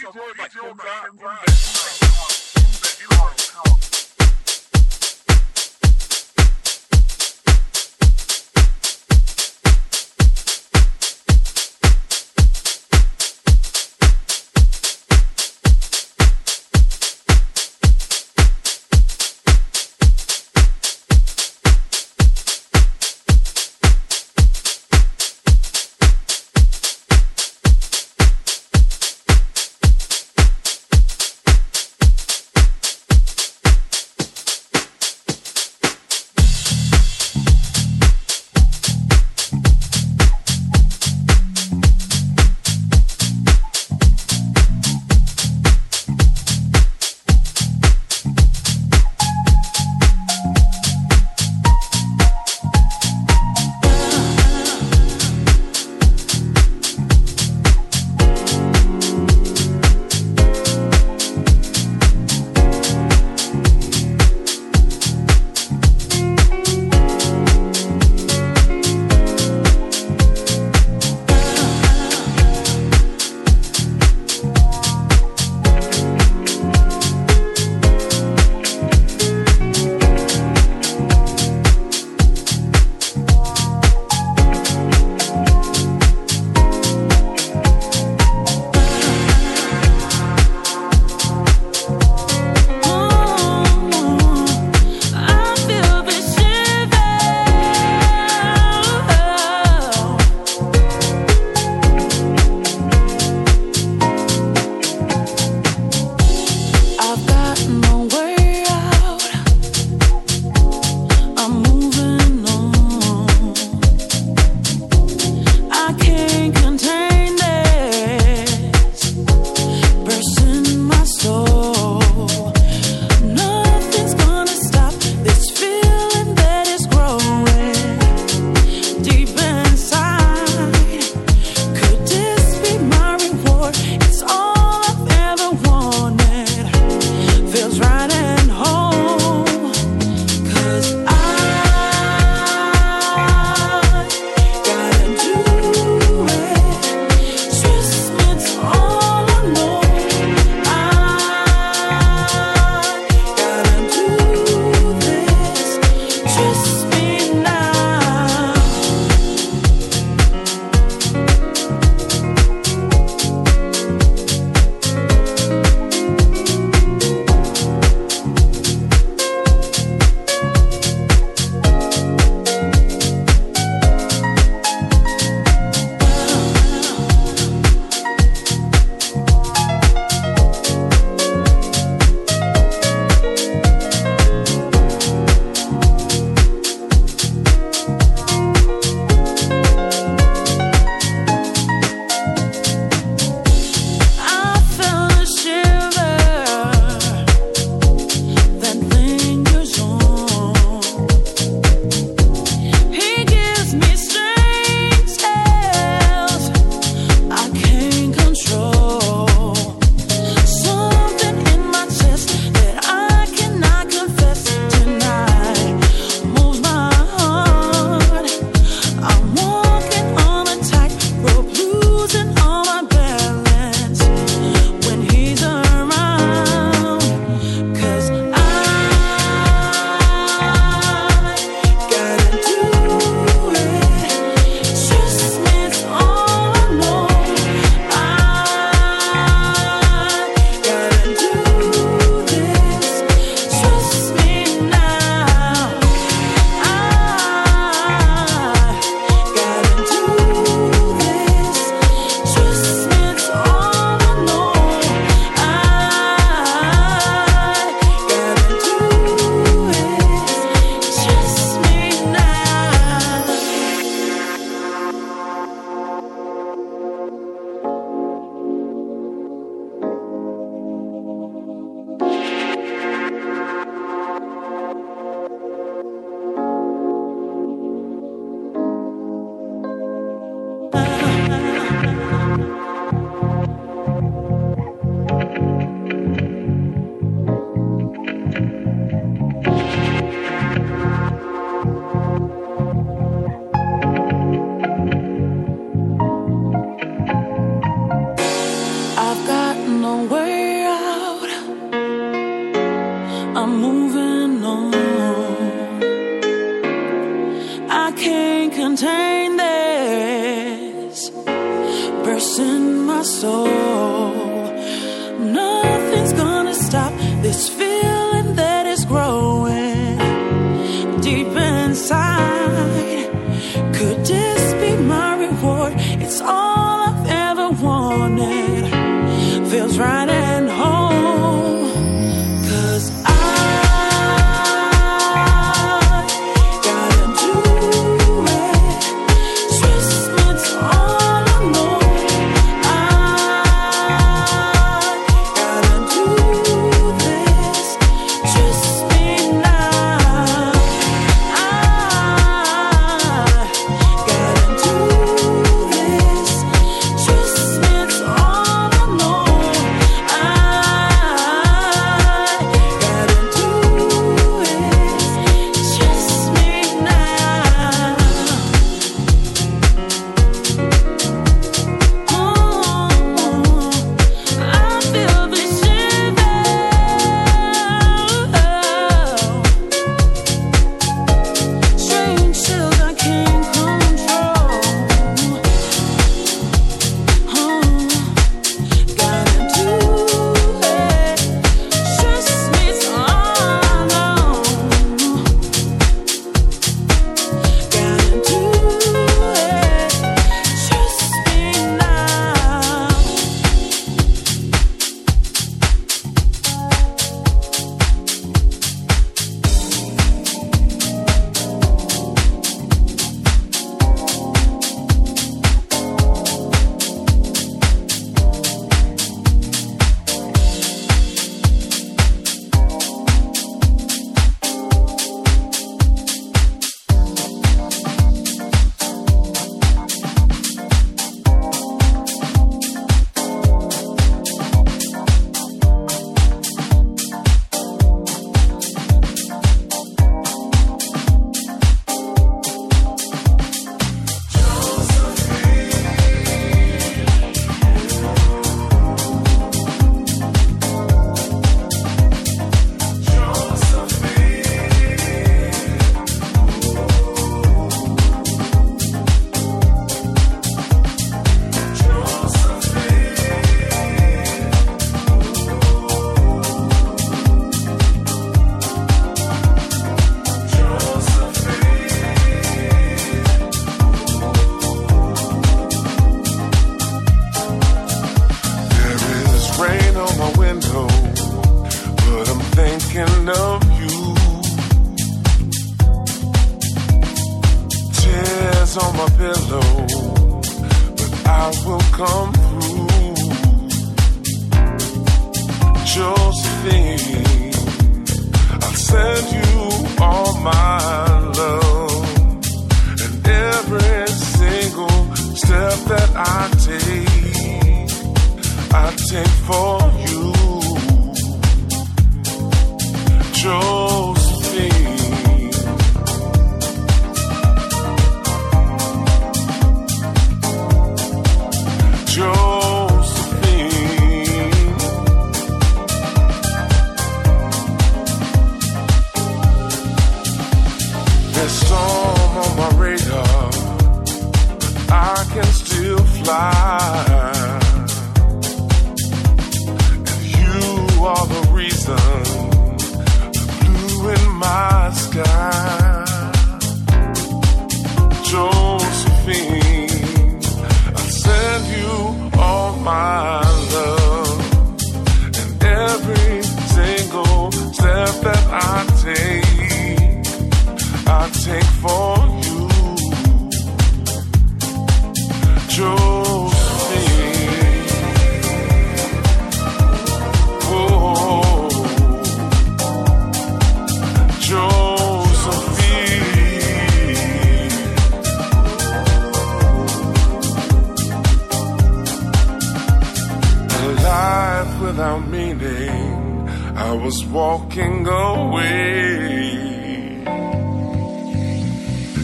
só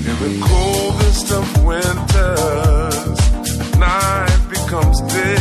In the coldest of winters, night becomes day.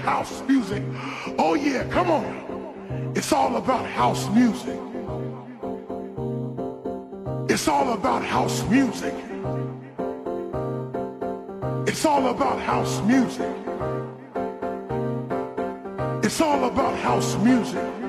house music. Oh yeah, come on. It's all about house music. It's all about house music. It's all about house music. It's all about house music.